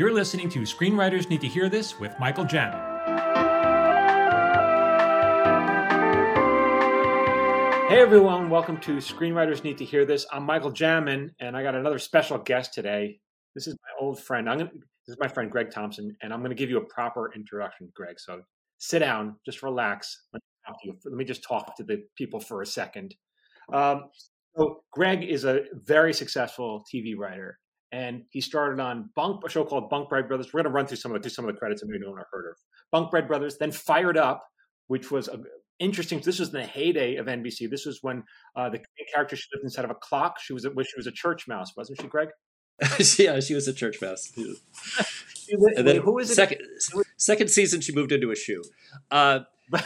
You're listening to Screenwriters Need to Hear This with Michael Jamin. Hey everyone, welcome to Screenwriters Need to Hear This. I'm Michael Jamin, and I got another special guest today. This is my old friend. I'm gonna, this is my friend Greg Thompson, and I'm going to give you a proper introduction, Greg. So sit down, just relax. Let me, Let me just talk to the people for a second. Um, so Greg is a very successful TV writer, and he started on Bunk, a show called Bunk Bread Brothers. We're going to run through some of the, some of the credits that maybe no one heard of. Bunk Bread Brothers, then Fired Up, which was a, interesting. This was in the heyday of NBC. This was when uh, the character she lived inside of a clock. She was a, she was a church mouse, wasn't she, Greg? yeah, she was a church mouse. and then who is it? Second, second season, she moved into a shoe. Uh,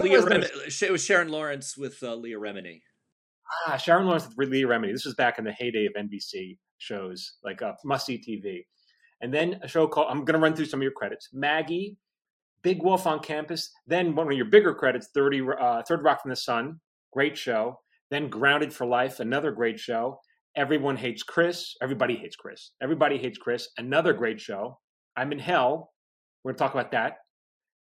Leah Rem- it was Sharon Lawrence with uh, Leah Remini. Ah, Sharon Lawrence with Leah Remini. This was back in the heyday of NBC shows, like uh, must see TV. And then a show called, I'm going to run through some of your credits Maggie, Big Wolf on Campus. Then one of your bigger credits, 30, uh, Third Rock from the Sun, great show. Then Grounded for Life, another great show. Everyone Hates Chris. Everybody hates Chris. Everybody hates Chris. Another great show. I'm in Hell. We're going to talk about that.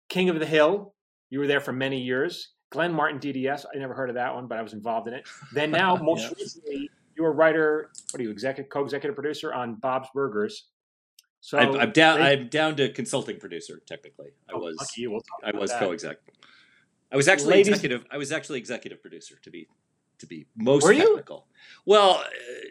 King of the Hill. You were there for many years. Glenn Martin DDS. I never heard of that one, but I was involved in it. Then now, most yeah. recently, you were writer. What are you, executive, co-executive producer on Bob's Burgers. So I'm, I'm down. They, I'm down to consulting producer. Technically, I oh, was. We'll I was co-exec. I was actually Ladies, executive. I was actually executive producer to be to be most Were technical. You? Well,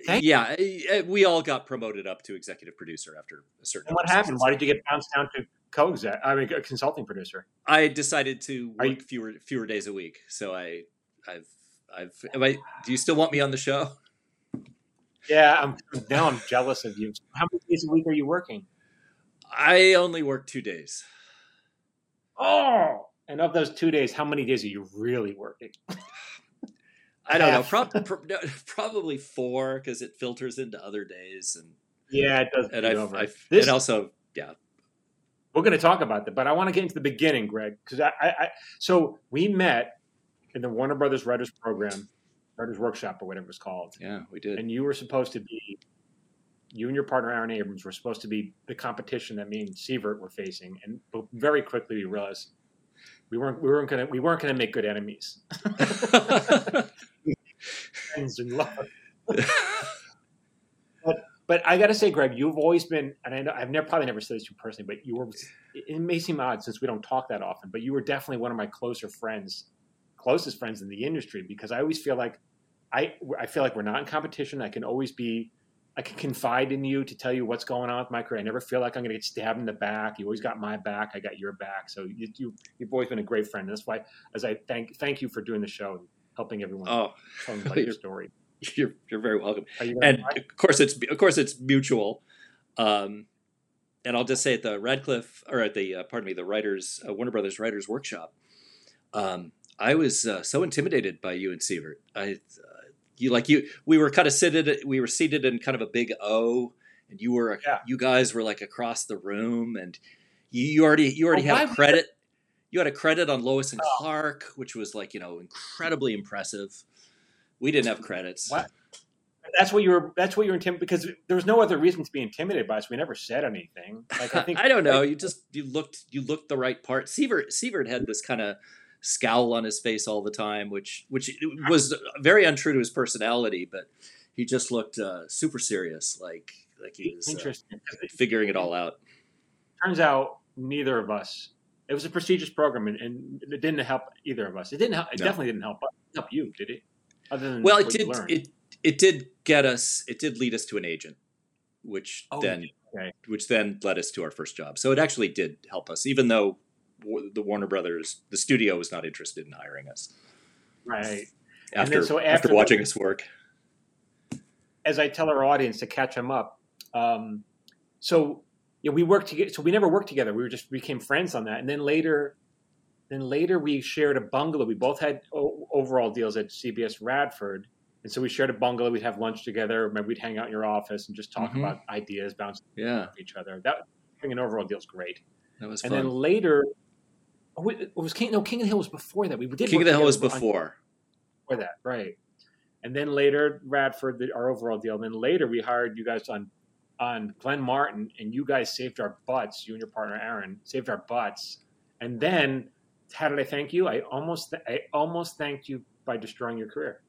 uh, yeah, uh, we all got promoted up to executive producer after a certain. And what happened? Why did you get bounced down to co-exec? I mean, a consulting producer. I decided to work you, fewer fewer days a week, so I, I've, I've. Am I, do you still want me on the show? Yeah, I'm now. I'm jealous of you. How many days a week are you working? I only work two days. Oh, and of those two days, how many days are you really working? I don't know. Pro- pro- probably four because it filters into other days and yeah, it does. And I, I this, and also yeah, we're going to talk about that, but I want to get into the beginning, Greg, because I, I, I, so we met in the Warner Brothers Writers Program, Writers Workshop, or whatever it's called. Yeah, we did. And you were supposed to be, you and your partner Aaron Abrams were supposed to be the competition that me and Sivert were facing, and very quickly we realized we weren't we weren't gonna we weren't gonna make good enemies. friends and love. but but I got to say, Greg, you've always been, and I know I've never probably never said this to you personally, but you were. It may seem odd since we don't talk that often, but you were definitely one of my closer friends, closest friends in the industry because I always feel like I I feel like we're not in competition. I can always be. I can confide in you to tell you what's going on with my career. I never feel like I'm going to get stabbed in the back. You always got my back. I got your back. So you, you have always been a great friend. And that's why, as I thank thank you for doing the show and helping everyone oh, tell them your story. You're you're very welcome. And of course it's of course it's mutual. Um, and I'll just say at the Radcliffe or at the uh, pardon me the writers uh, Warner Brothers Writers Workshop, um, I was uh, so intimidated by you and Sivert. I uh, you like you we were kind of seated we were seated in kind of a big O, and you were yeah. you guys were like across the room, and you, you already you already well, had a credit you had a credit on Lois and oh. Clark, which was like you know incredibly impressive. We didn't have credits. What? That's what you were. That's what you were intimidated because there was no other reason to be intimidated by us. We never said anything. Like I think I don't know. Like, you just you looked you looked the right part. Sivert Sivert had this kind of scowl on his face all the time, which which was very untrue to his personality. But he just looked uh, super serious, like like he was uh, interesting uh, figuring it all out. Turns out neither of us it was a prestigious program, and, and it didn't help either of us. It didn't help. It no. definitely didn't help. Help you, did it? Other than well, it did. It it did get us. It did lead us to an agent, which oh, then okay. which then led us to our first job. So it actually did help us, even though the Warner Brothers, the studio, was not interested in hiring us. Right. After so after, after watching the, us work, as I tell our audience to catch them up. Um, so you know, we worked together. So we never worked together. We were just became friends on that. And then later, then later we shared a bungalow. We both had o- overall deals at CBS Radford. And so we shared a bungalow. We'd have lunch together. Maybe we'd hang out in your office and just talk mm-hmm. about ideas, bounce yeah. off each other. That having an overall deal is great. That was and fun. then later, oh, it was King. No, King of the Hill was before that. We did King of the Hill was before. Before that, right? And then later, Radford, the, our overall deal. And then later, we hired you guys on on Glenn Martin, and you guys saved our butts. You and your partner Aaron saved our butts. And then, how did I thank you? I almost, I almost thanked you by destroying your career.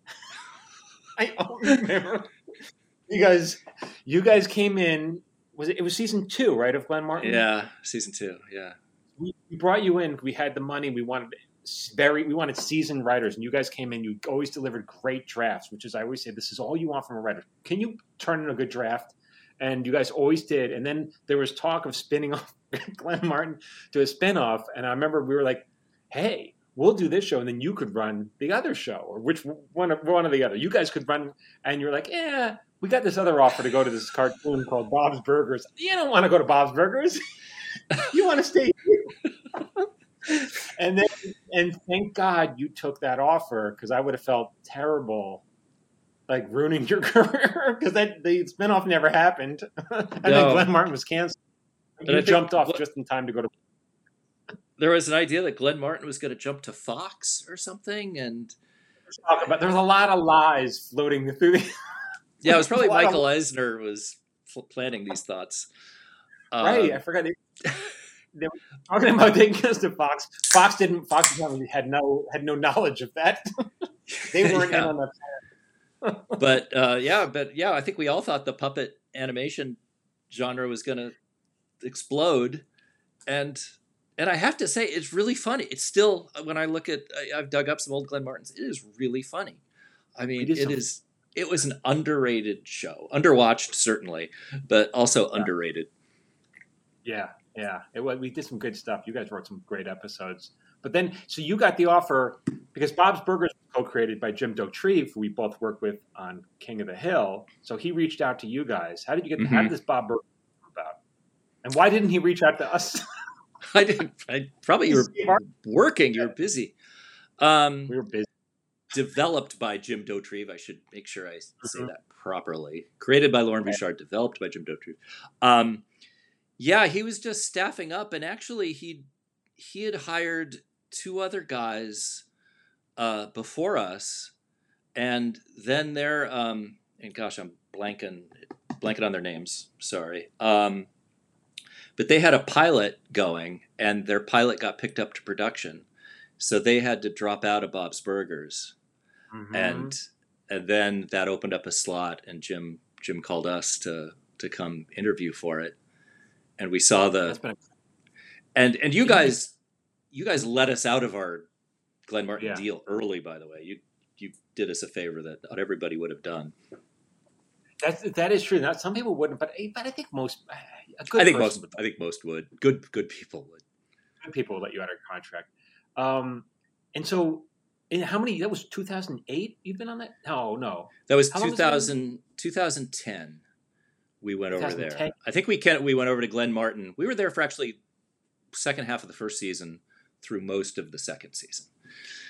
I remember you guys. You guys came in. Was it? It was season two, right, of Glenn Martin? Yeah, season two. Yeah. We, brought you in. We had the money. We wanted very we wanted seasoned writers and you guys came in you always delivered great drafts which is i always say this is all you want from a writer can you turn in a good draft and you guys always did and then there was talk of spinning off glenn martin to a spin-off and i remember we were like hey we'll do this show and then you could run the other show or which one of one or the other you guys could run and you're like yeah we got this other offer to go to this cartoon called bob's burgers you don't want to go to bob's burgers you want to stay and then and thank God you took that offer because I would have felt terrible like ruining your career because that the spinoff never happened. and no. then Glenn Martin was canceled. And you I jumped off just in time to go to. There was an idea that Glenn Martin was going to jump to Fox or something, and talk about. There's a lot of lies floating through. The, yeah, it was probably Michael of, Eisner was planning these thoughts. Right, um, I forgot. They were talking about taking us to Fox. Fox didn't. Fox had no had no knowledge of that. they weren't yeah. in on that. but uh, yeah, but yeah, I think we all thought the puppet animation genre was going to explode, and and I have to say, it's really funny. It's still when I look at, I, have dug up some old Glenn Martins. It is really funny. I mean, it is. It, is, it was an underrated show, underwatched certainly, but also yeah. underrated. Yeah, yeah, it was. We did some good stuff. You guys wrote some great episodes. But then, so you got the offer because Bob's Burgers was co-created by Jim Dauterive, who we both work with on King of the Hill. So he reached out to you guys. How did you get? Mm-hmm. How did this Bob Burger about? And why didn't he reach out to us? I didn't. I probably you were working. You were busy. Um, we were busy. Developed by Jim Dauterive. I should make sure I say mm-hmm. that properly. Created by Loren Bouchard. Developed by Jim Dauterive. Um, yeah, he was just staffing up, and actually, he he had hired two other guys uh, before us, and then they're um, and gosh, I'm blanking blanking on their names. Sorry. Um, but they had a pilot going, and their pilot got picked up to production, so they had to drop out of Bob's Burgers, mm-hmm. and and then that opened up a slot, and Jim Jim called us to to come interview for it and we saw the and and you guys you guys let us out of our Glenn Martin yeah. deal early. By the way, you you did us a favor that not everybody would have done. That's that is true. Now some people wouldn't, but but I think most. I think most. Would. I think most would. Good good people would. Good people would let you out of contract. Um, and so, in how many? That was two thousand eight. You've been on that? No, no. That was 2000, 2010 we went over there. I think we can. We went over to Glenn Martin. We were there for actually second half of the first season through most of the second season.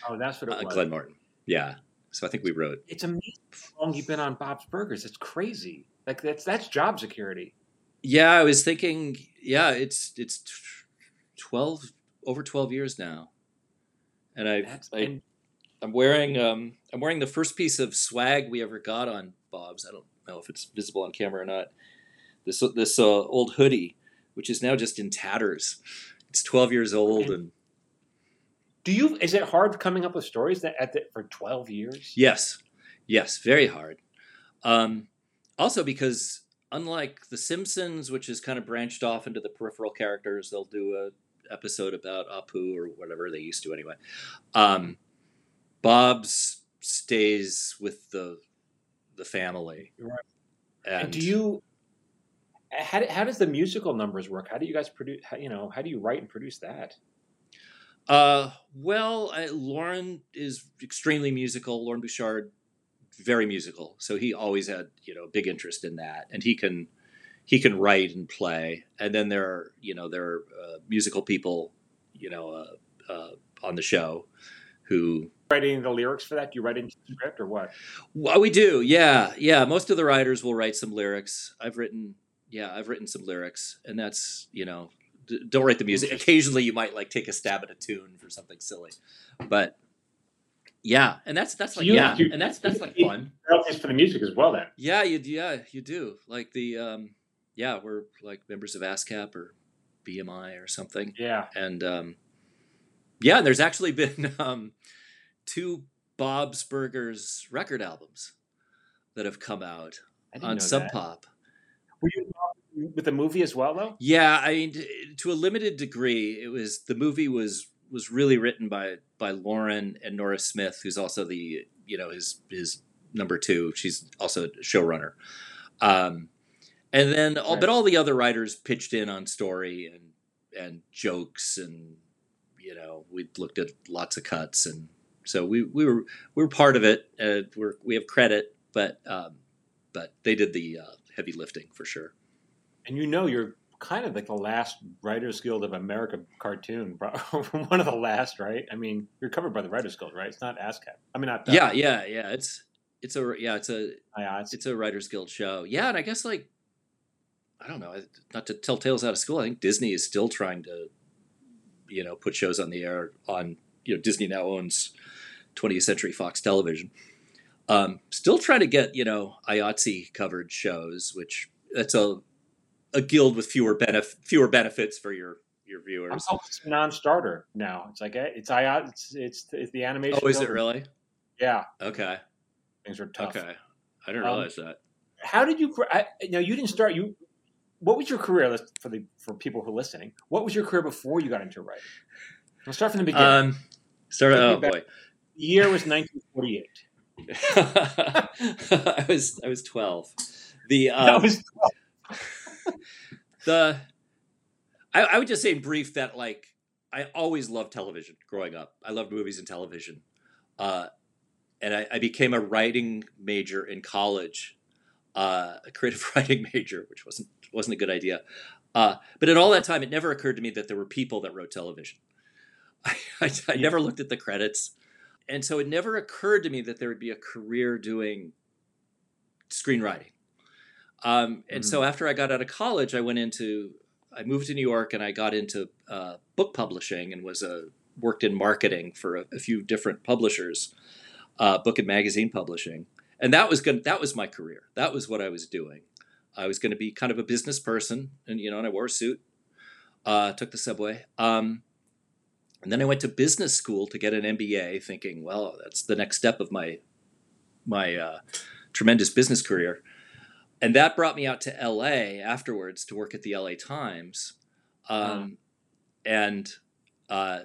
Oh, that's what it uh, was. Glenn Martin. Yeah. So I think we wrote. It's amazing how long you've been on Bob's Burgers. It's crazy. Like that's that's job security. Yeah, I was thinking. Yeah, it's it's twelve over twelve years now, and I, I I'm wearing um I'm wearing the first piece of swag we ever got on Bob's. I don't know if it's visible on camera or not. This this uh, old hoodie, which is now just in tatters. It's 12 years old and. Do you? Is it hard coming up with stories that at the, for 12 years? Yes, yes, very hard. Um, also because unlike The Simpsons, which is kind of branched off into the peripheral characters, they'll do a episode about Apu or whatever they used to anyway. Um, Bob's stays with the the family. Right. And, and do you? How, how does the musical numbers work? How do you guys produce? How, you know, how do you write and produce that? Uh, well, I, Loren is extremely musical. Loren Bouchard, very musical. So he always had you know a big interest in that, and he can he can write and play. And then there are you know there are uh, musical people, you know, uh, uh on the show who writing the lyrics for that? Do you write into the script or what? Well, we do. Yeah, yeah. Most of the writers will write some lyrics. I've written, yeah, I've written some lyrics, and that's you know, d- don't write the music. Occasionally, you might like take a stab at a tune for something silly, but yeah, and that's that's like you, yeah, you, and that's that's like fun. Royalties for the music as well, then. Yeah, you yeah you do like the um, yeah, we're like members of ASCAP or BMI or something. Yeah. And um, yeah, there's actually been um, two Bob's Burgers record albums that have come out on Sub that. Pop. Were you with the movie as well, though? Yeah, I mean, to a limited degree, it was the movie was was really written by by Loren and Nora Smith, who's also the you know his his number two. She's also a showrunner. Um, and then, right. all, but all the other writers pitched in on story and and jokes, and you know, we looked at lots of cuts, and so we we were we were part of it. Uh, we're we have credit, but um, but they did the uh, heavy lifting for sure. And you know, you're kind of like the last Writers Guild of America cartoon, one of the last, right? I mean, you're covered by the Writers Guild, right? It's not ASCAP. I mean, not. That. Yeah, yeah, yeah. It's it's a yeah, it's a yeah, it's, it's a Writers Guild show. Yeah, and I guess like I don't know, not to tell tales out of school. I think Disney is still trying to, you know, put shows on the air on. You know, Disney now owns 20th Century Fox Television. Um, still trying to get you know IATSE covered shows, which that's a a guild with fewer benef- fewer benefits for your your viewers. Oh, it's non-starter now. It's like eh, it's IAT. It's it's, it's the animation. Oh, is it really? Yeah. Okay. Things are tough. Okay, I didn't um, realize um, that. How did you? I, you know, you didn't start. You what was your career for the for people who are listening? What was your career before you got into writing? We'll start from the beginning. Um, start. Oh boy. The year was 1948. I was I was 12. The um, that was 12. the I, I would just say in brief that like I always loved television growing up. I loved movies and television. Uh, and I, I, became a writing major in college, uh, a creative writing major, which wasn't wasn't a good idea. Uh, but in all that time, it never occurred to me that there were people that wrote television. I, I, I never looked at the credits. And so it never occurred to me that there would be a career doing screenwriting. Um, and mm-hmm. so after I got out of college, I went into, I moved to New York and I got into uh, book publishing and was a, worked in marketing for a, a few different publishers, uh, book and magazine publishing. And that was good. That was my career. That was what I was doing. I was going to be kind of a business person, and you know, and I wore a suit. Uh, took the subway, um, and then I went to business school to get an MBA, thinking, well, that's the next step of my my uh, tremendous business career. And that brought me out to LA afterwards to work at the LA Times, um, and uh,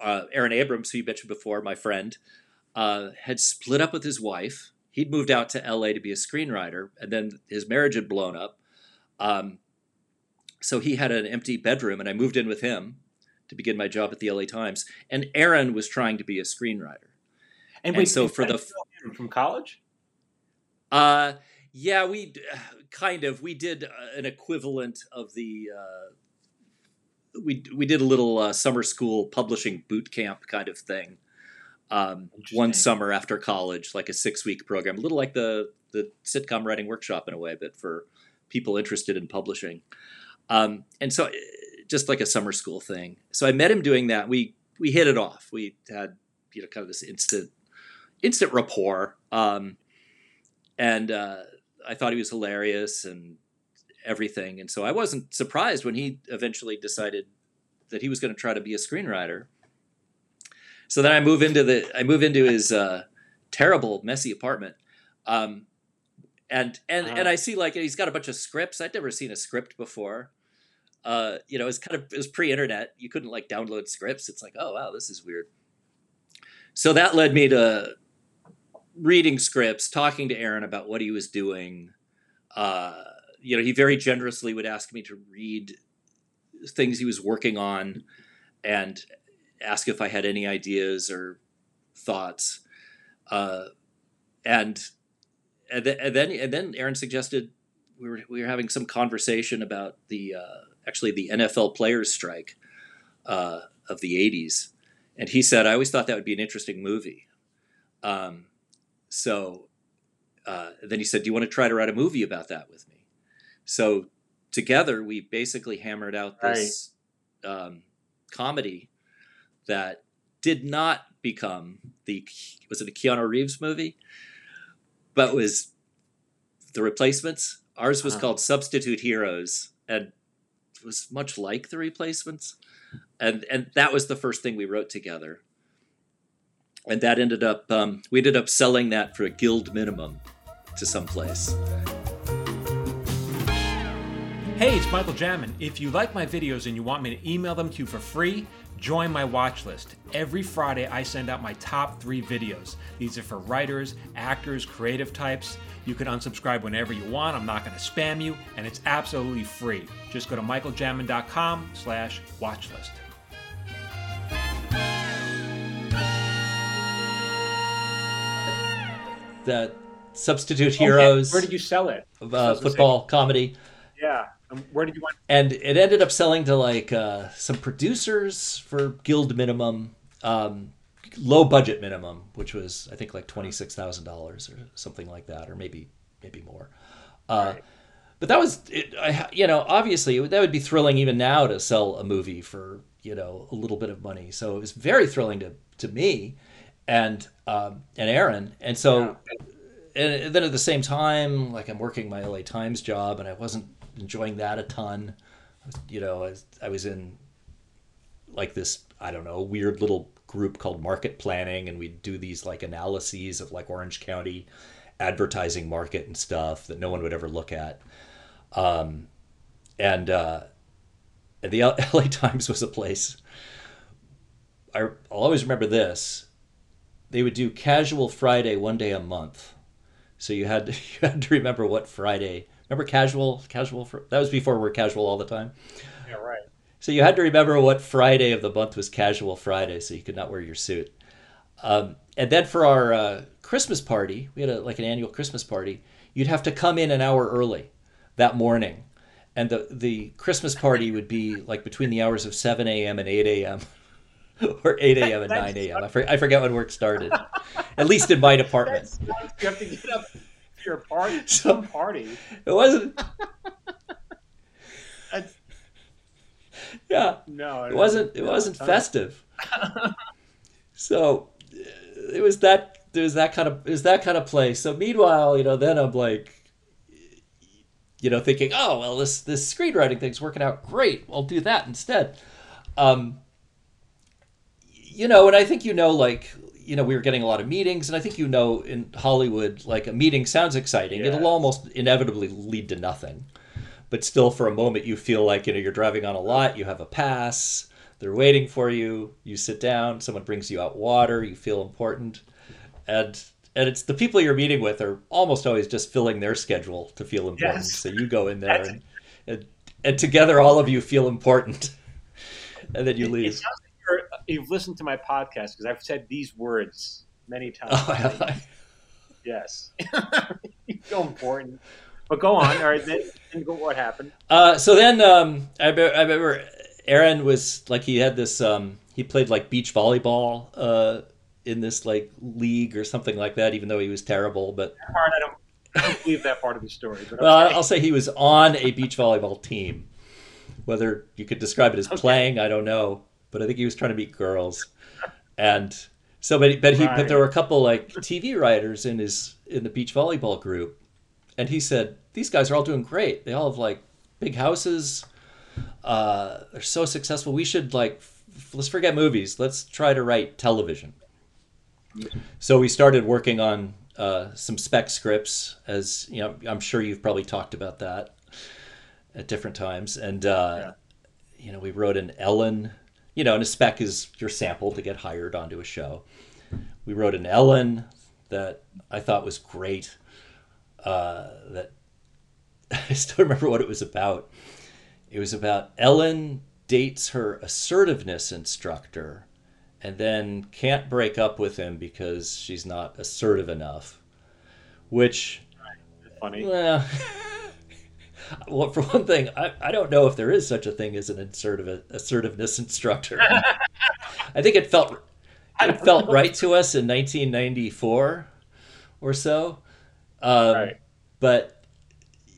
uh, Aaron Abrams, who you mentioned before, my friend, uh, had split up with his wife he'd moved out to LA to be a screenwriter, and then his marriage had blown up. Um, so he had an empty bedroom, and I moved in with him to begin my job at the LA Times. And Aaron was trying to be a screenwriter. And, and so for the from college, uh, yeah, we kind of we did uh, an equivalent of the. Uh, we we did a little uh, summer school publishing boot camp kind of thing um, one summer after college, like a six week program, a little like the the sitcom writing workshop in a way, but for people interested in publishing. Um, and so, just like a summer school thing. So I met him doing that. We we hit it off. We had you know kind of this instant instant rapport, um, and uh, I thought he was hilarious and everything. And so I wasn't surprised when he eventually decided that he was going to try to be a screenwriter so then I move into the I move into his uh, terrible, messy apartment, um, and and uh-huh. and I see like he's got a bunch of scripts. I'd never seen a script before. Uh, you know, it's kind of it was pre-internet. You couldn't like download scripts. It's like, oh wow, this is weird. So that led me to reading scripts, talking to Aaron about what he was doing. Uh, you know, he very generously would ask me to read things he was working on, and ask if I had any ideas or thoughts. Uh, and and, th- and, then and then Aaron suggested we were we were having some conversation about the uh, actually the NFL players strike uh, of the '80s, and he said I always thought that would be an interesting movie. Um, so uh, then he said, "Do you want to try to write a movie about that with me?" So together we basically hammered out this right. um, comedy that did not become the was it a Keanu Reeves movie, but was the replacements, Ours was uh-huh. called Substitute Heroes, and was much like the replacements. And and that was the first thing we wrote together. And that ended up um, we ended up selling that for a guild minimum to some place. Hey, it's Michael Jamin. If you like my videos and you want me to email them to you for free, join my watch list. Every Friday, I send out my top three videos. These are for writers, actors, creative types. You can unsubscribe whenever you want. I'm not going to spam you, and it's absolutely free. Just go to michaeljamin.com slash watchlist. The Substitute Heroes. Okay. Where did you sell it? Uh, football comedy. Yeah. Where did you want? And it ended up selling to like uh, some producers for guild minimum. Um, low budget minimum, which was I think like twenty six thousand dollars or something like that, or maybe maybe more. Uh, right. But that was, it, I, you know, obviously that would be thrilling even now to sell a movie for you know a little bit of money. So it was very thrilling to to me and um, and Aaron, and so. Yeah. And then at the same time, like I'm working my LA Times job, and I wasn't enjoying that a ton. You know, I was, I was in like this, I don't know, weird little group called Market Planning, and we'd do these like analyses of like Orange County advertising market and stuff that no one would ever look at. Um, and uh, the LA Times was a place. I, will always remember this. They would do Casual Friday one day a month, so you had to, you had to remember what Friday. Remember Casual Casual? That was before we are casual all the time. Yeah, right. So you had to remember what Friday of the month was Casual Friday, so you could not wear your suit. Um, and then for our uh, Christmas party, we had a, like an annual Christmas party. You'd have to come in an hour early that morning, and the the Christmas party would be like between the hours of seven a.m. and eight a.m. or 8 a.m. and 9 a.m. I, for, I forget when work started. At least in my department. You have to get up for your party. Some party. It wasn't. yeah. No, it wasn't. It wasn't festive. so it was that. There was that kind of. It was that kind of place. So meanwhile, you know, then I'm like, you know, thinking, oh well, this this screenwriting thing's working out great. I'll do that instead. Um, you know, and I think you know, like you know, we were getting a lot of meetings, and I think you know, in Hollywood, like a meeting sounds exciting. It'll almost inevitably lead to nothing. But still for a moment you feel like you know you're driving on a lot you have a pass they're waiting for you you sit down someone brings you out water you feel important. And and it's the people you're meeting with are almost always just filling their schedule to feel important. Yes. so you go in there and, and, and together all of you feel important. And then you leave it, sounds like you've listened to my podcast because i've said these words many times oh, yes feel important but go on. All right, then, then what happened? Uh, so then um, I, remember, I remember Aaron was like he had this. Um, he played like beach volleyball uh, in this like league or something like that. Even though he was terrible, but part I don't. I don't believe that part of the story. well, okay. I'll say he was on a beach volleyball team. Whether you could describe it as okay. playing, I don't know. But I think he was trying to meet girls, and so but but he right. but there were a couple like TV writers in his in the beach volleyball group, and he said these guys are all doing great. They all have like big houses. Uh, they're so successful. We should like f- let's forget movies. Let's try to write television. So we started working on uh, some spec scripts, as you know. I'm sure you've probably talked about that at different times, and uh, yeah. you know we wrote an Ellen. You know, and a spec is your sample to get hired onto a show. We wrote an Ellen that I thought was great. Uh, that I still remember what it was about. It was about Ellen dates her assertiveness instructor and then can't break up with him because she's not assertive enough. Which funny. Well, well, for one thing, I, I don't know if there is such a thing as an assertive assertiveness instructor. I think it felt it felt right to us in 1994 or so. Um, right. But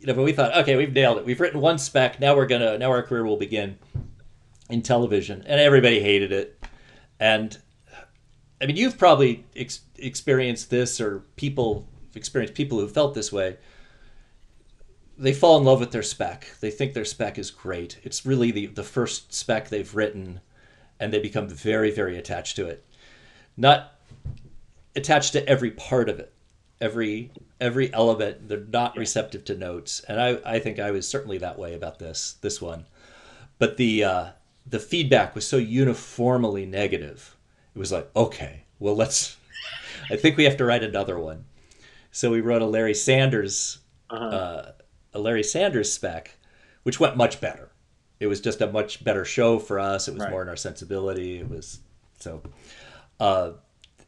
you know, but we thought, okay, we've nailed it. We've written one spec. Now we're gonna now our career will begin in television, and everybody hated it. And I mean, you've probably ex- experienced this, or people experienced people who felt this way. They fall in love with their spec. They think their spec is great. It's really the the first spec they've written, and they become very very attached to it. Not attached to every part of it, every every element. They're not receptive to notes, and I I think I was certainly that way about this this one. But the uh, the feedback was so uniformly negative. It was like, okay, well let's. I think we have to write another one. So we wrote a Larry Sanders, uh-huh. uh, a Larry Sanders spec, which went much better. It was just a much better show for us. It was right. more in our sensibility. It was so. Uh,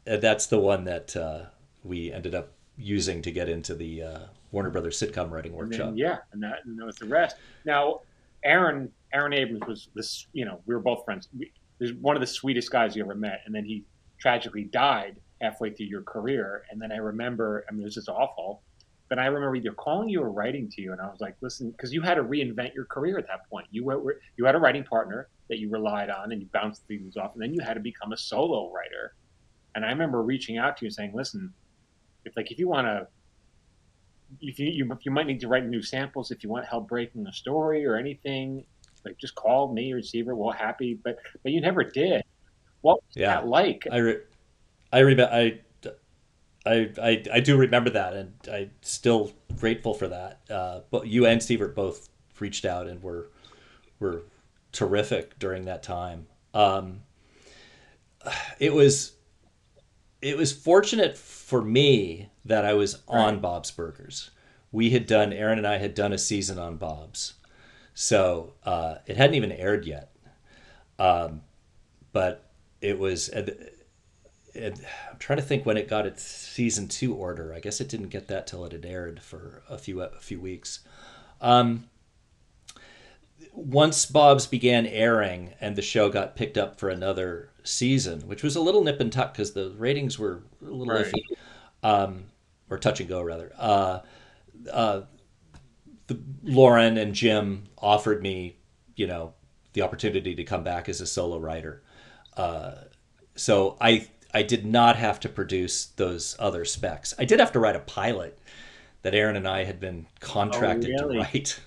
that's the one that uh, we ended up using to get into the uh, Warner Brothers sitcom writing workshop. Then, yeah, and that, and that was the rest. Now, Aaron Aaron Abrams was this. You know, we were both friends. We, he's one of the sweetest guys you ever met, and then he tragically died halfway through your career. And then I remember, I mean, it was just awful. But I remember either calling you or writing to you, and I was like, "Listen," because you had to reinvent your career at that point. You were you had a writing partner that you relied on, and you bounced things off, and then you had to become a solo writer. And I remember reaching out to you and saying, "Listen, if like if you want to, if you, you you might need to write new samples, if you want help breaking a story or anything, like just call me or Sivert. We're happy." But but you never did. What was yeah. that like? I re- I remember I. I, I, I do remember that, and I'm still grateful for that. Uh, but you and Steve both reached out and were were terrific during that time. Um, it was it was fortunate for me that I was on right. Bob's Burgers. We had done Aaron and I had done a season on Bob's, so uh, it hadn't even aired yet. Um, but it was. It, it, I'm trying to think when it got its season two order. I guess it didn't get that till it had aired for a few a few weeks. Um, once Bob's began airing and the show got picked up for another season, which was a little nip and tuck because the ratings were a little right. iffy, um, or touch and go rather. Uh, uh, the, Loren and Jim offered me, you know, the opportunity to come back as a solo writer. Uh, so I I did not have to produce those other specs. I did have to write a pilot that Aaron and I had been contracted oh, really? to write.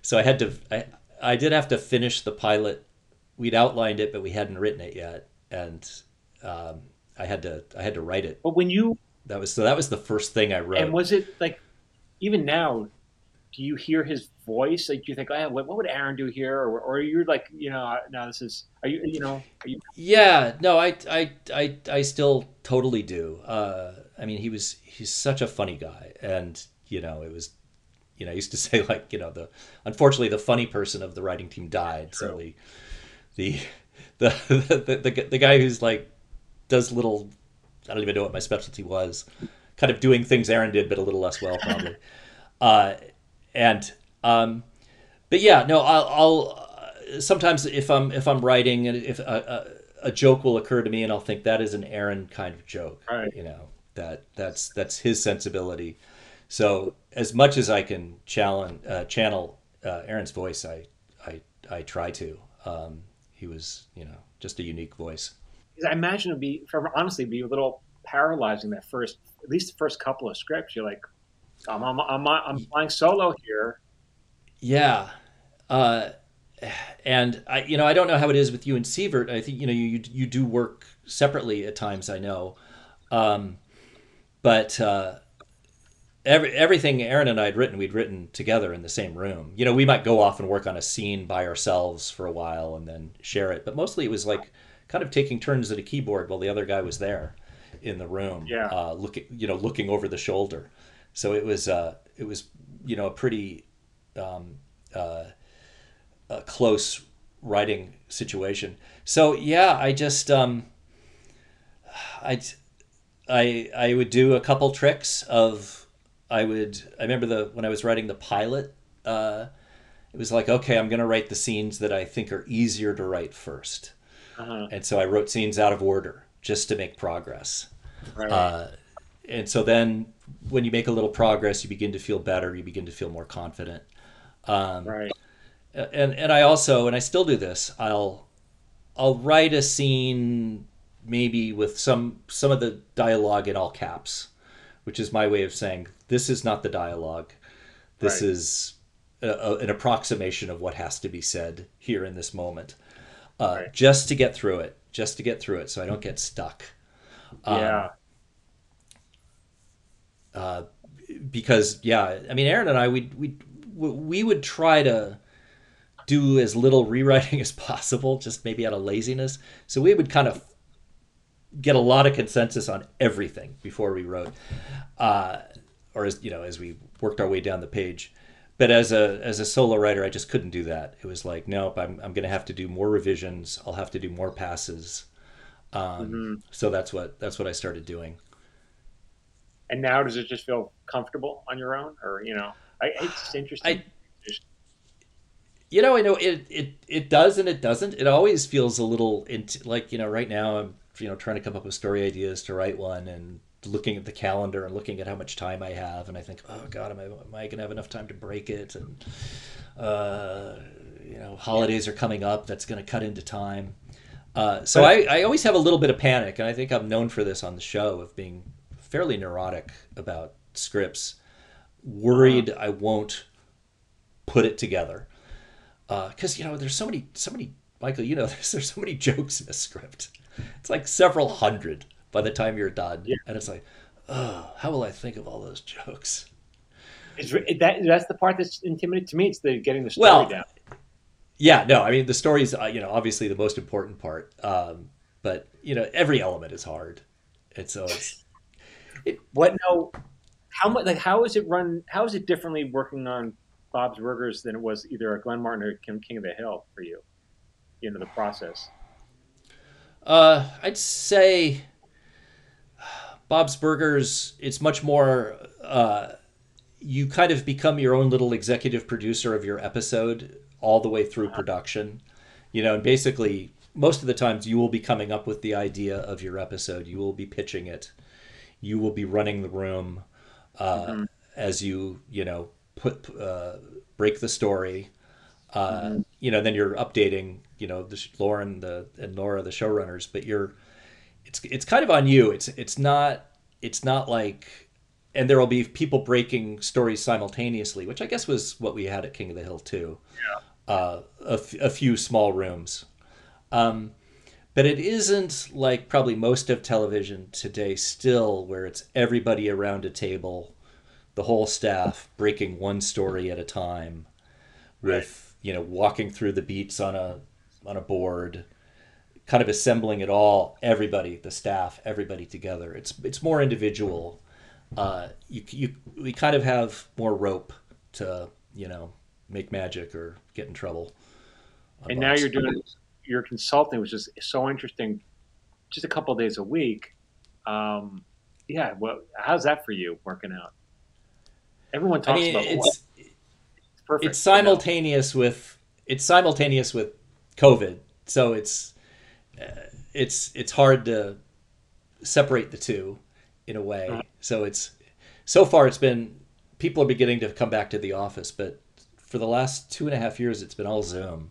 So I had to I, I did have to finish the pilot. We'd outlined it, but we hadn't written it yet, and um, I had to I had to write it. But when you that was so that was the first thing I wrote. And was it like even now? Do you hear his voice? Like you think, oh, what, what would Aaron do here? Or, or you're like, you know, now this is are you you know? Are you... Yeah, no, I I I I still totally do. Uh, I mean, he was he's such a funny guy, and you know, it was you know, I used to say like, you know, the unfortunately the funny person of the writing team died. True. So the, the the, the the the guy who's like does little I don't even know what my specialty was, kind of doing things Aaron did, but a little less well probably. uh, and um, but yeah, no, I'll, I'll uh, sometimes if I'm if I'm writing and if a, a, a, joke will occur to me and I'll think that is an Aaron kind of joke, right. you know that that's that's his sensibility. So as much as I can challenge, uh, channel uh, Aaron's voice, I, I, I try to. Um, he was, you know, just a unique voice. I imagine it'd be, for honestly, be a little paralyzing that first, at least the first couple of scripts. You're like, I'm, I'm, I'm, I'm flying solo here. Yeah. Uh, and I, you know, I don't know how it is with you and Sivert. I think, you know, you, you do work separately at times, I know. Um, but, uh, every, everything Aaron and I had written, we'd written together in the same room. You know, we might go off and work on a scene by ourselves for a while and then share it. But mostly it was like kind of taking turns at a keyboard while the other guy was there in the room, yeah. uh, looking, you know, looking over the shoulder. So it was, uh, it was, you know, a pretty um, uh, a close writing situation. So yeah, I just, um, I, I, I would do a couple tricks of I would I remember the when I was writing the pilot, uh, it was like okay, I'm going to write the scenes that I think are easier to write 1st uh-huh. and so I wrote scenes out of order just to make progress. Right. Uh, and so then when you make a little progress, you begin to feel better. You begin to feel more confident. Um, right. And and I also and I still do this. I'll I'll write a scene maybe with some some of the dialogue in all caps which is my way of saying this is not the dialogue. This right. is a, a, an approximation of what has to be said here in this moment, uh, right. just to get through it, just to get through it, so I don't get stuck. Yeah. Uh, because yeah, I mean, Aaron and I, we we we would try to do as little rewriting as possible, just maybe out of laziness. So we would kind of get a lot of consensus on everything before we wrote, uh, or as you know, as we worked our way down the page. But as a as a solo writer, I just couldn't do that. It was like, nope, I'm I'm going to have to do more revisions. I'll have to do more passes. Um, mm-hmm. So that's what that's what I started doing. And now, does it just feel comfortable on your own, or you know, I, it's interesting. I, you know, I know it, it it does and it doesn't. It always feels a little like you know. Right now, I'm you know trying to come up with story ideas to write one, and looking at the calendar and looking at how much time I have, and I think, oh God, am I am I gonna have enough time to break it? And uh, you know, holidays are coming up. That's gonna cut into time. Uh, so I, I always have a little bit of panic, and I think I'm known for this on the show of being fairly neurotic about scripts, worried uh-huh. I won't put it together. Because uh, you know, there's so many, so many. Michael, you know, there's, there's so many jokes in a script. It's like several hundred by the time you're done, yeah. and it's like, oh, how will I think of all those jokes? Is that that's the part that's intimidating to me. It's the getting the story well, down. Yeah, no, I mean the story's uh, you know obviously the most important part, um, but you know every element is hard, and so it's it, what no, how much like how is it run? How is it differently working on Bob's Burgers than it was either a Glenn Martin or King of the Hill for you? You know the process. Uh, I'd say Bob's Burgers. It's much more. Uh, you kind of become your own little executive producer of your episode all the way through production. You know, and basically most of the times you will be coming up with the idea of your episode. You will be pitching it you will be running the room uh, mm-hmm. as you you know put uh, break the story. Uh, mm-hmm. You know, then you're updating. You know, the Loren the and Laura the showrunners, but you're it's it's kind of on you. It's it's not it's not like and there will be people breaking stories simultaneously, which I guess was what we had at King of the Hill too. Yeah. Uh, a, f- a few small rooms. Um, but it isn't like probably most of television today still where it's everybody around a table the whole staff breaking one story at a time with right. you know walking through the beats on a on a board kind of assembling it all everybody the staff everybody together. It's it's more individual. Uh, you, you we kind of have more rope to you know make magic or get in trouble and now you're doing your consulting was just so interesting, just a couple days a week. Um, yeah, well, how's that for you working out? Everyone talks I mean, about it's, it's perfect. It's simultaneous you know? with it's simultaneous with COVID, so it's uh, it's it's hard to separate the two in a way. Uh-huh. So it's so far it's been people are beginning to come back to the office, but for the last two and a half years it's been all Zoom.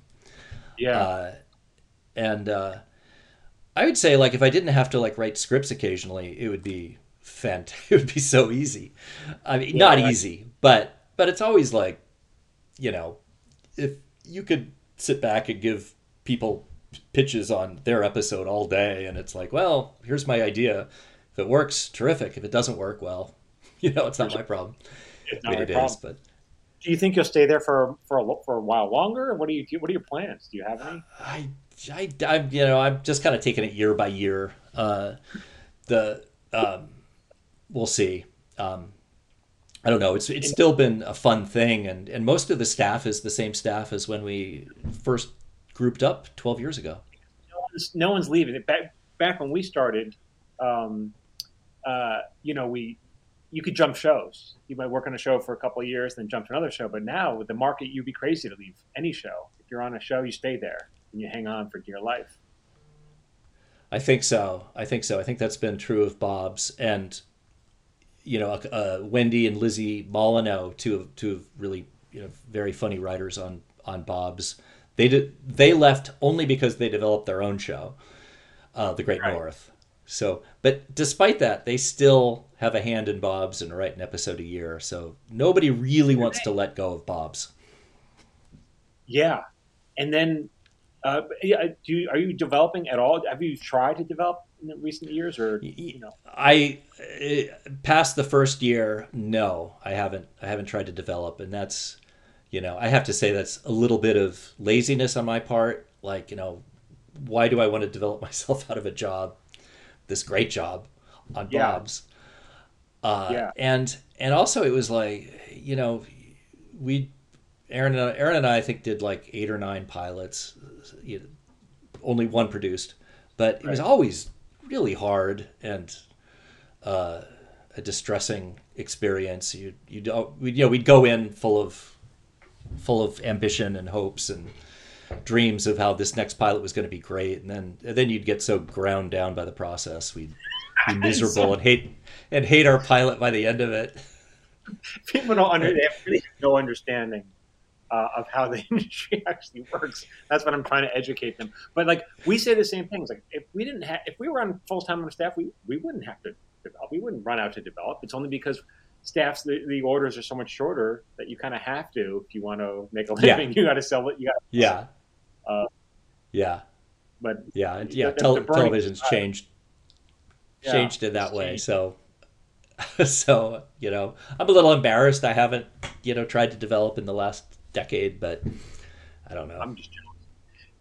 Yeah. Uh, and uh, I would say like if I didn't have to like write scripts occasionally, it would be fant. It would be so easy. I mean, yeah, not easy, but but it's always like, you know, if you could sit back and give people pitches on their episode all day, and it's like, well, here's my idea. If it works, terrific. If it doesn't work, well, you know, it's not my problem. It's not I mean, it problem. Is, but do you think you'll stay there for for a, for a while longer? What do you what are your plans? Do you have any? I I, I you know, I'm just kind of taking it year by year. Uh, the um, we'll see. Um, I don't know. It's it's still been a fun thing, and and most of the staff is the same staff as when we first grouped up 12 years ago. No one's, no one's leaving. Back back when we started, um, uh, you know, we you could jump shows. You might work on a show for a couple of years, then jump to another show. But now with the market, you'd be crazy to leave any show. If you're on a show, you stay there and you hang on for dear life. I think so. I think so. I think that's been true of Bob's and you know uh, Wendy and Lizzie Molyneux, two of two of really you know very funny writers on on Bob's. They did they left only because they developed their own show, uh, The Great right. North. So, but despite that, they still have a hand in Bob's and write an episode a year. So nobody really wants to let go of Bob's. Yeah, and then, uh, yeah, do you, are you developing at all? Have you tried to develop in recent years, or you know? I uh, past the first year, no, I haven't. I haven't tried to develop, and that's, you know, I have to say that's a little bit of laziness on my part. Like, you know, why do I want to develop myself out of a job, this great job, on yeah. Bob's? Uh, yeah. And and also it was like, you know, we Aaron and I, Aaron and I, I think did like eight or nine pilots, you know, only one produced, but it right. was always really hard and uh, a distressing experience. You you we you know we'd go in full of full of ambition and hopes and dreams of how this next pilot was going to be great, and then and then you'd get so ground down by the process, we'd be miserable so... and hate and hate our pilot by the end of it. People don't understand. they have really no understanding uh, of how the industry actually works. That's what I'm trying to educate them. But like we say the same things. Like if we didn't have, if we were on full time on staff, we we wouldn't have to develop. We wouldn't run out to develop. It's only because staffs the, the orders are so much shorter that you kind of have to if you want to make a living. Yeah. You got to sell it. You got yeah, uh, yeah. But yeah, yeah. The, the television's changed yeah, changed it that way. Changed. So so you know i'm a little embarrassed i haven't you know tried to develop in the last decade, but I don't know. I'm just jealous.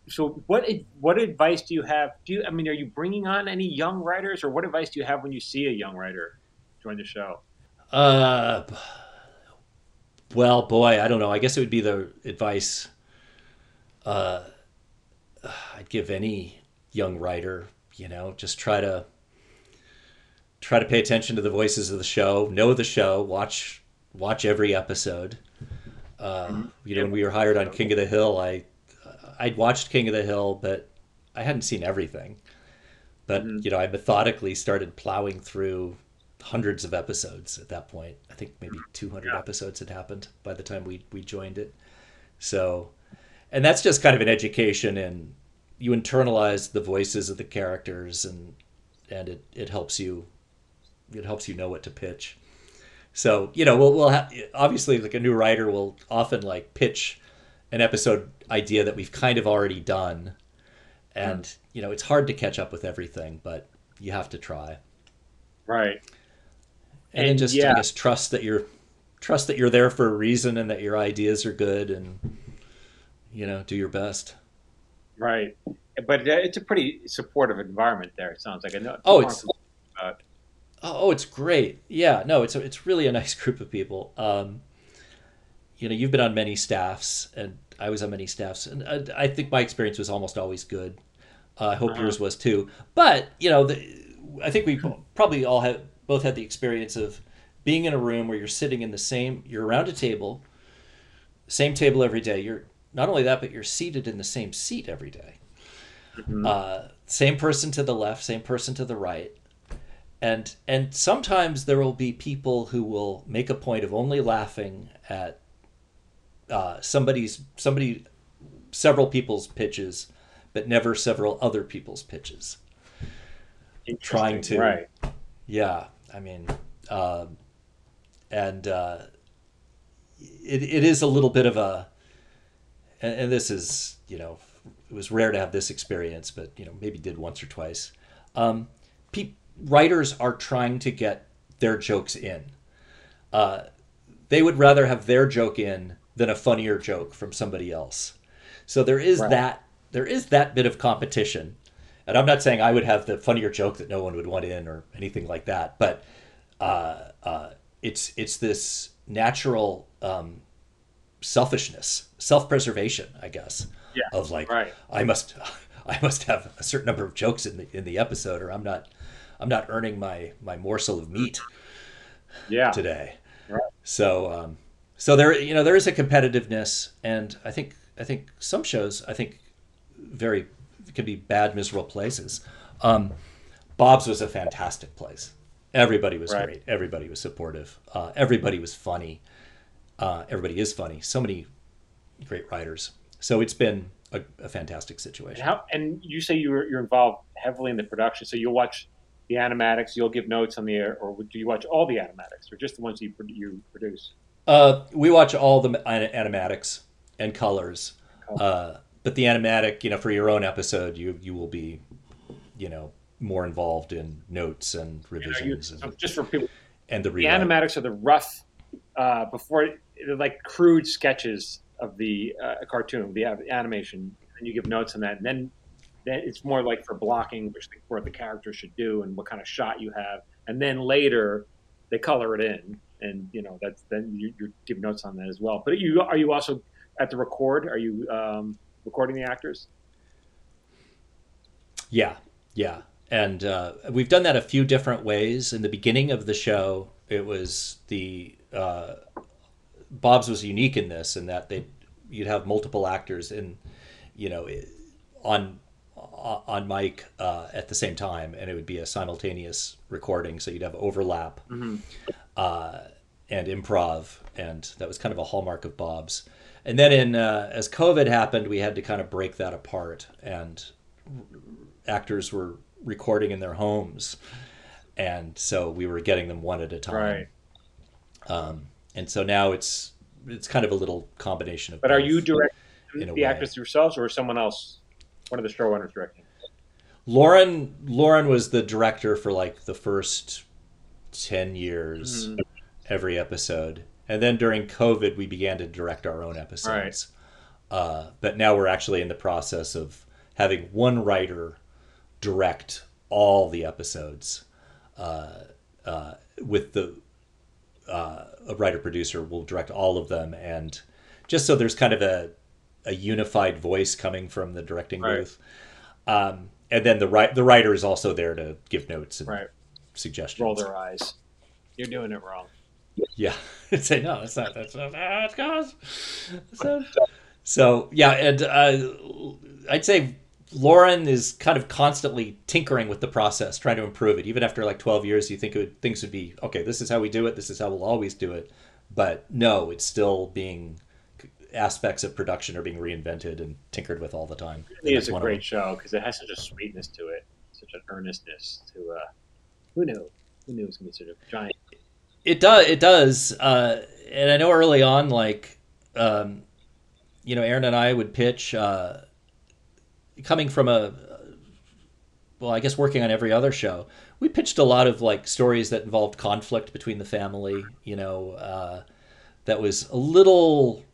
So, what what advice do you have? Do you, I mean, are you bringing on any young writers, or what advice do you have when you see a young writer join the show? Uh, well, boy, I don't know. I guess it would be the advice uh, I'd give any young writer. You know, just try to try to pay attention to the voices of the show, know the show, watch watch every episode. Uh, you know, when we were hired on King of the Hill, I I'd watched King of the Hill, but I hadn't seen everything. But mm-hmm. you know, I methodically started plowing through hundreds of episodes at that point. I think maybe 200 yeah. episodes had happened by the time we we joined it. So, and that's just kind of an education, and you internalize the voices of the characters, and and it it helps you it helps you know what to pitch. So you know, we'll we'll have, obviously like a new writer will often like pitch an episode idea that we've kind of already done, and mm. you know it's hard to catch up with everything, but you have to try. Right. And, and just yeah. I guess trust that you're trust that you're there for a reason and that your ideas are good and you know do your best. Right. But it's a pretty supportive environment there. It sounds like I know. Oh, it's. About Oh, it's great. Yeah, no, it's a, it's really a nice group of people. Um, you know, you've been on many staffs, and I was on many staffs, and I, I think my experience was almost always good. Uh, I hope uh-huh. yours was too. But you know, the, I think we probably all have both had the experience of being in a room where you're sitting in the same, you're around a table, same table every day. You're not only that, but you're seated in the same seat every day. Mm-hmm. Uh, same person to the left, same person to the right and and sometimes there will be people who will make a point of only laughing at uh, somebody's somebody several people's pitches but never several other people's pitches. Trying to right. Yeah i mean uh, and uh, it, it is a little bit of a and, and this is you know it was rare to have this experience but you know maybe did once or twice. Um, pe- writers are trying to get their jokes in. Uh, they would rather have their joke in than a funnier joke from somebody else. So there is right. that there is that bit of competition. And I'm not saying I would have the funnier joke that no one would want in or anything like that, but uh, uh, it's it's this natural um, selfishness, self-preservation, I guess, yeah, of like right. I must I must have a certain number of jokes in the in the episode, or I'm not I'm not earning my my morsel of meat yeah. today. Right. So um, so there you know there is a competitiveness, and I think I think some shows I think very can be bad miserable places. Um, Bob's was a fantastic place. Everybody was right. great. Everybody was supportive. Uh, everybody was funny. Uh, everybody is funny. So many great writers. So it's been a, a fantastic situation. And, how, and you say you're, you're involved heavily in the production. So you'll watch the animatics, you'll give notes on the air, or do you watch all the animatics, or just the ones you you produce? Uh, we watch all the animatics and colors, uh, but the animatic, you know, for your own episode, you you will be, you know, more involved in notes and revisions. You know, you, and, just for people, and the, the animatics are the rough, uh, before they're like crude sketches of the uh, cartoon, the animation, and you give notes on that, and then it's more like for blocking, which what the character should do and what kind of shot you have, and then later they color it in, and you know that's then you, you give notes on that as well. But you are you also at the record? Are you um, recording the actors? Yeah, yeah, and uh, we've done that a few different ways. In the beginning of the show, it was the uh, Bob's was unique in this, in that they you'd have multiple actors in, you know, on on mic uh, at the same time, and it would be a simultaneous recording. So you'd have overlap mm-hmm. uh, and improv, and that was kind of a hallmark of Bob's. And then, in uh, as COVID happened, we had to kind of break that apart, and actors were recording in their homes, and so we were getting them one at a time. Right. Um, and so now it's it's kind of a little combination of. But are you directing the actors yourselves, or someone else? One of the showrunners directing? Loren Loren was the director for like the first ten years, mm-hmm. every episode, and then during COVID, we began to direct our own episodes. Right. Uh, but now we're actually in the process of having one writer direct all the episodes, uh, uh, with the uh, a writer producer will direct all of them, and just so there's kind of a a unified voice coming from the directing right. booth. Um, and then the right the writer is also there to give notes and right. suggestions. Roll their eyes. You're doing it wrong. Yeah, say no, that's not that's not how it goes. So, so yeah, and uh, I'd say Loren is kind of constantly tinkering with the process, trying to improve it. Even after like 12 years, you think would, things would be okay. This is how we do it. This is how we'll always do it. But no, it's still being aspects of production are being reinvented and tinkered with all the time. It is a great show because it has such a sweetness to it, such an earnestness to. Uh, who knew? Who knew it was going to be such a giant? It does. It does. Uh, and I know early on, like, um, you know, Aaron and I would pitch. Uh, coming from a, well, I guess working on every other show, we pitched a lot of like stories that involved conflict between the family. You know, uh, that was a little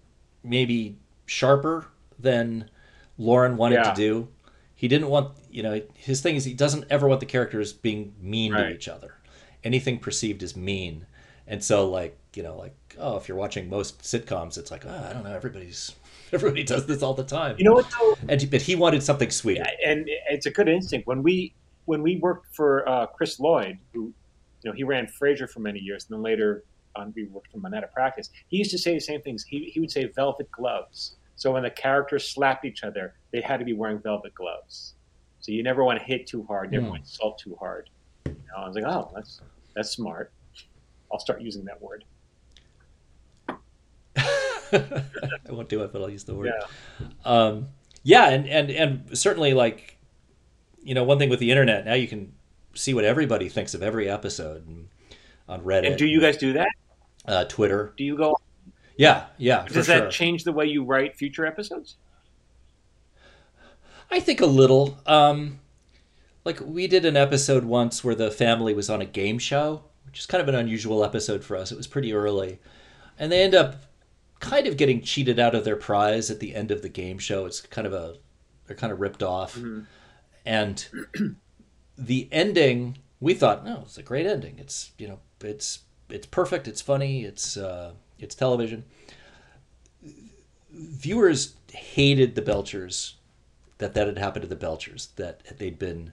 maybe sharper than Loren wanted yeah. to do. He didn't want, you know, his thing is he doesn't ever want the characters being mean right. to each other. Anything perceived as mean. And so like, you know, like, oh, if you're watching most sitcoms, it's like, oh, I don't know, everybody's everybody does this all the time. You know what though? And but he wanted something sweet. Yeah, and it's a good instinct. When we when we worked for uh, Chris Lloyd, who you know, he ran Frasier for many years, and then later on we worked from Moneta practice, he used to say the same things. He, he would say velvet gloves. So when the characters slapped each other, they had to be wearing velvet gloves. So you never want to hit too hard, never mm. want to insult too hard. You know, I was like, oh, that's that's smart. I'll start using that word. I won't do it, but I'll use the word. Yeah, um, yeah, and, and and certainly like, you know, one thing with the internet now you can see what everybody thinks of every episode and, on Reddit. And do you guys do that? Uh, Twitter. Do you go? Yeah, yeah. Does that sure. change the way you write future episodes? I think a little. Um, like we did an episode once where the family was on a game show, which is kind of an unusual episode for us. It was pretty early, and they end up kind of getting cheated out of their prize at the end of the game show. It's kind of a they're kind of ripped off, mm-hmm. and the ending we thought, no, it's a great ending. It's you know it's it's perfect. It's funny. It's uh, it's television. Viewers hated the Belchers that that had happened to the Belchers. That they'd been.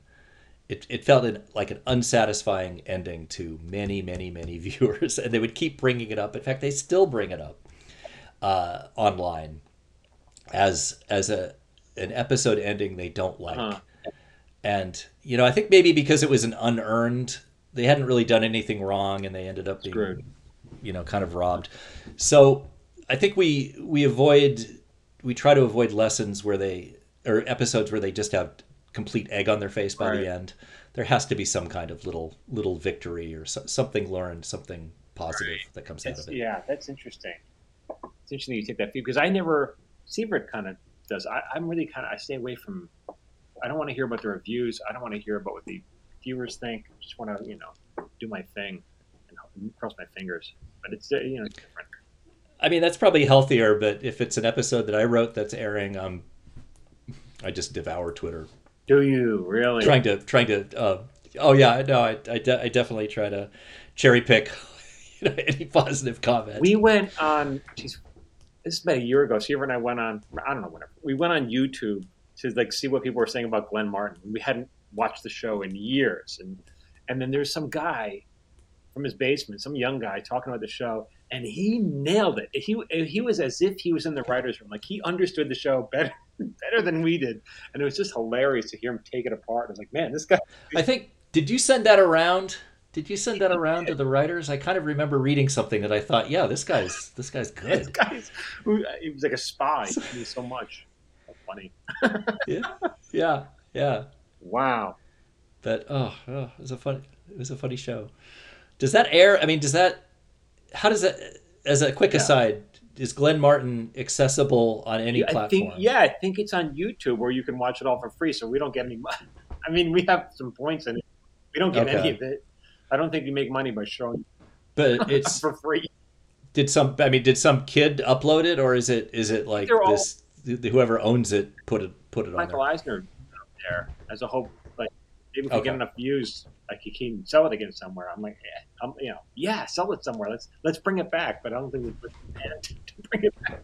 It, it felt like an unsatisfying ending to many, many, many viewers, and they would keep bringing it up. In fact, they still bring it up uh, online as as a an episode ending they don't like. Uh-huh. And you know, I think maybe because it was an unearned they hadn't really done anything wrong and they ended up being Screwed. you know kind of robbed so i think we we avoid we try to avoid lessons where they or episodes where they just have complete egg on their face by right. the end. There has to be some kind of little little victory or so, something learned, something positive right. that comes it's, out of it. Yeah, that's interesting. It's interesting you take that view because I never Sivert kind of does. I, I'm really kind of I stay away from. I don't want to hear about the reviews. I don't want to hear about what the viewers think. I just want to you know do my thing and cross my fingers. But it's you know different. I mean that's probably healthier. But if it's an episode that I wrote that's airing, um, I just devour Twitter. Do you really trying to trying to? Uh, oh yeah, no, I I, de- I definitely try to cherry pick you know, any positive comments. We went on. Geez, this is about a year ago. Sivert and I went on. I don't know whatever. We went on YouTube to like see what people were saying about Glenn Martin. We hadn't watched the show in years, and and then there's some guy from his basement, some young guy talking about the show, and he nailed it. He he was as if he was in the writers' room, like he understood the show better better than we did, and it was just hilarious to hear him take it apart. I was like, man, this guy. I think did you send that around? Did you send that around to the writers? I kind of remember reading something that I thought, yeah, this guy's this guy's good. This guy's he was like a spy. He knew so much. funny. yeah, yeah, yeah. Wow. But oh, oh, it was a fun. It was a funny show. Does that air? I mean, does that? How does that? As a quick yeah. aside, is Glenn Martin accessible on any I platform? Think, yeah, I think it's on YouTube where you can watch it all for free. So we don't get any money. I mean, we have some points in it. We don't get okay. any of it. I don't think we make money by showing. But it's for free. Did some? I mean, did some kid upload it, or is it? Is it like this? All, whoever owns it put it put it Michael on. Michael Eisner there as a hope Like Maybe if okay. we get enough views, like you can sell it again somewhere. I'm like, eh, I'm, you know, yeah, sell it somewhere. Let's let's bring it back. But I don't think we put to bring it back.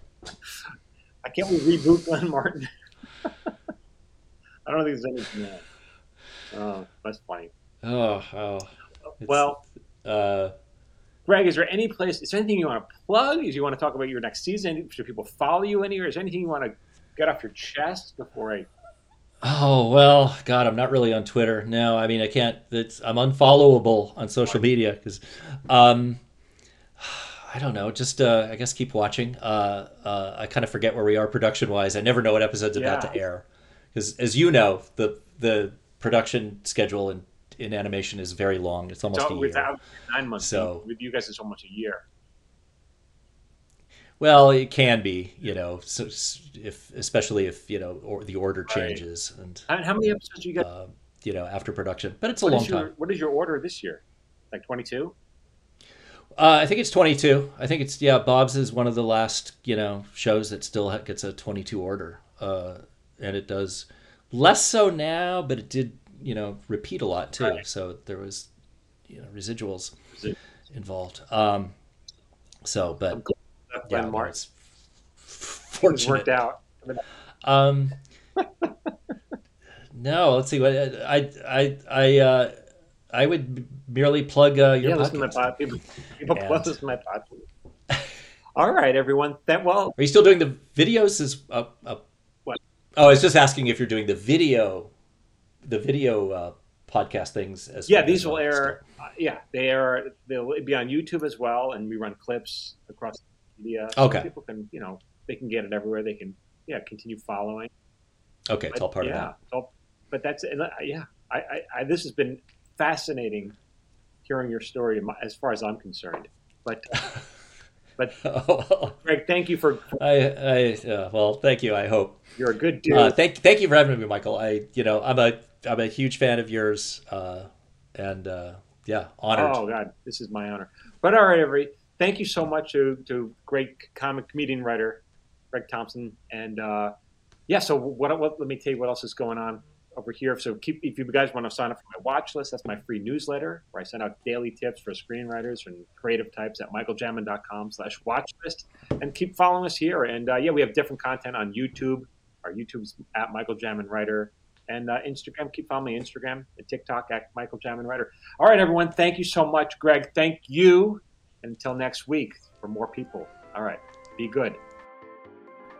I can't we reboot Glenn Martin? I don't think there's anything there. Oh, that's funny. Oh, oh. Well, uh, Greg, is there any place? Is there anything you want to plug? Is you want to talk about your next season? Should people follow you anywhere? Is there anything you want to get off your chest before I Oh well, God, I'm not really on Twitter. No, I mean I can't. It's, I'm unfollowable on social media because, um, I don't know. Just uh, I guess keep watching. Uh, uh, I kind of forget where we are production wise. I never know what episode's yeah. about to air because, as you know, the the production schedule in in animation is very long. It's almost so a year. Nine months. So with you guys, it's almost a year. Well, it can be, you know, so if especially if you know or the order changes right. and how many episodes you got? Uh, you know, after production, but it's a what long your, time. What is your order this year? Like twenty two? Uh, I think it's 22. I think it's yeah. Bob's is one of the last you know shows that still gets a 22 order, uh, and it does less so now, but it did you know repeat a lot too. Right. So there was you know residuals involved. Um, so, but yeah, Martin. It's fortunate. worked out. Um, no, let's see. What I I I uh, I would merely plug uh, your yeah, listen to my pod. People, people and... listen to my pod. All right, everyone. That well. Are you still doing the videos? Is uh, uh, what? Oh, I was just asking if you're doing the video, the video uh, podcast things as yeah. These will air. Uh, yeah, they are. They'll be on YouTube as well, and we run clips across media. Okay. People can, you know, they can get it everywhere. They can, yeah, continue following. Okay, but, it's all part yeah, of that. All, but that's, yeah, I, I, I, this has been fascinating hearing your story as far as I'm concerned. But, but oh, Greg, thank you for. I, I, uh, well, thank you. I hope you're a good dude. Uh, thank, thank you for having me, Michael. I, you know, I'm a, I'm a huge fan of yours, uh, and uh, yeah, honored. Oh God, this is my honor. But all right, every thank you so much to, to great comic comedian writer Greg Thompson. And uh, yeah, so what, what, let me tell you what else is going on over here. So keep if you guys want to sign up for my watch list, that's my free newsletter where I send out daily tips for screenwriters and creative types at michaeljamin.com slash watch list. And keep following us here. And uh, yeah, we have different content on YouTube. Our YouTube's at Michael Jamin Writer. And uh, Instagram, keep following me Instagram and TikTok at Michael Jamin Writer. All right, everyone. Thank you so much, Greg. Thank you until next week for more people. All right, be good.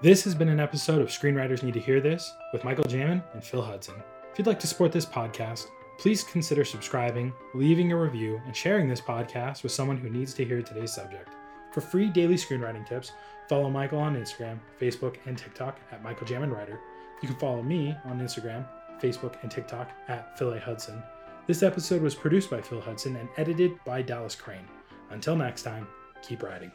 This has been an episode of Screenwriters Need to Hear This with Michael Jamin and Phil Hudson. If you'd like to support this podcast, please consider subscribing, leaving a review, and sharing this podcast with someone who needs to hear today's subject. For free daily screenwriting tips, follow Michael on Instagram, Facebook, and TikTok at Michael Jamin Writer. You can follow me on Instagram, Facebook, and TikTok at Phil A. Hudson. This episode was produced by Phil Hudson and edited by Dallas Crane. Until next time, keep riding.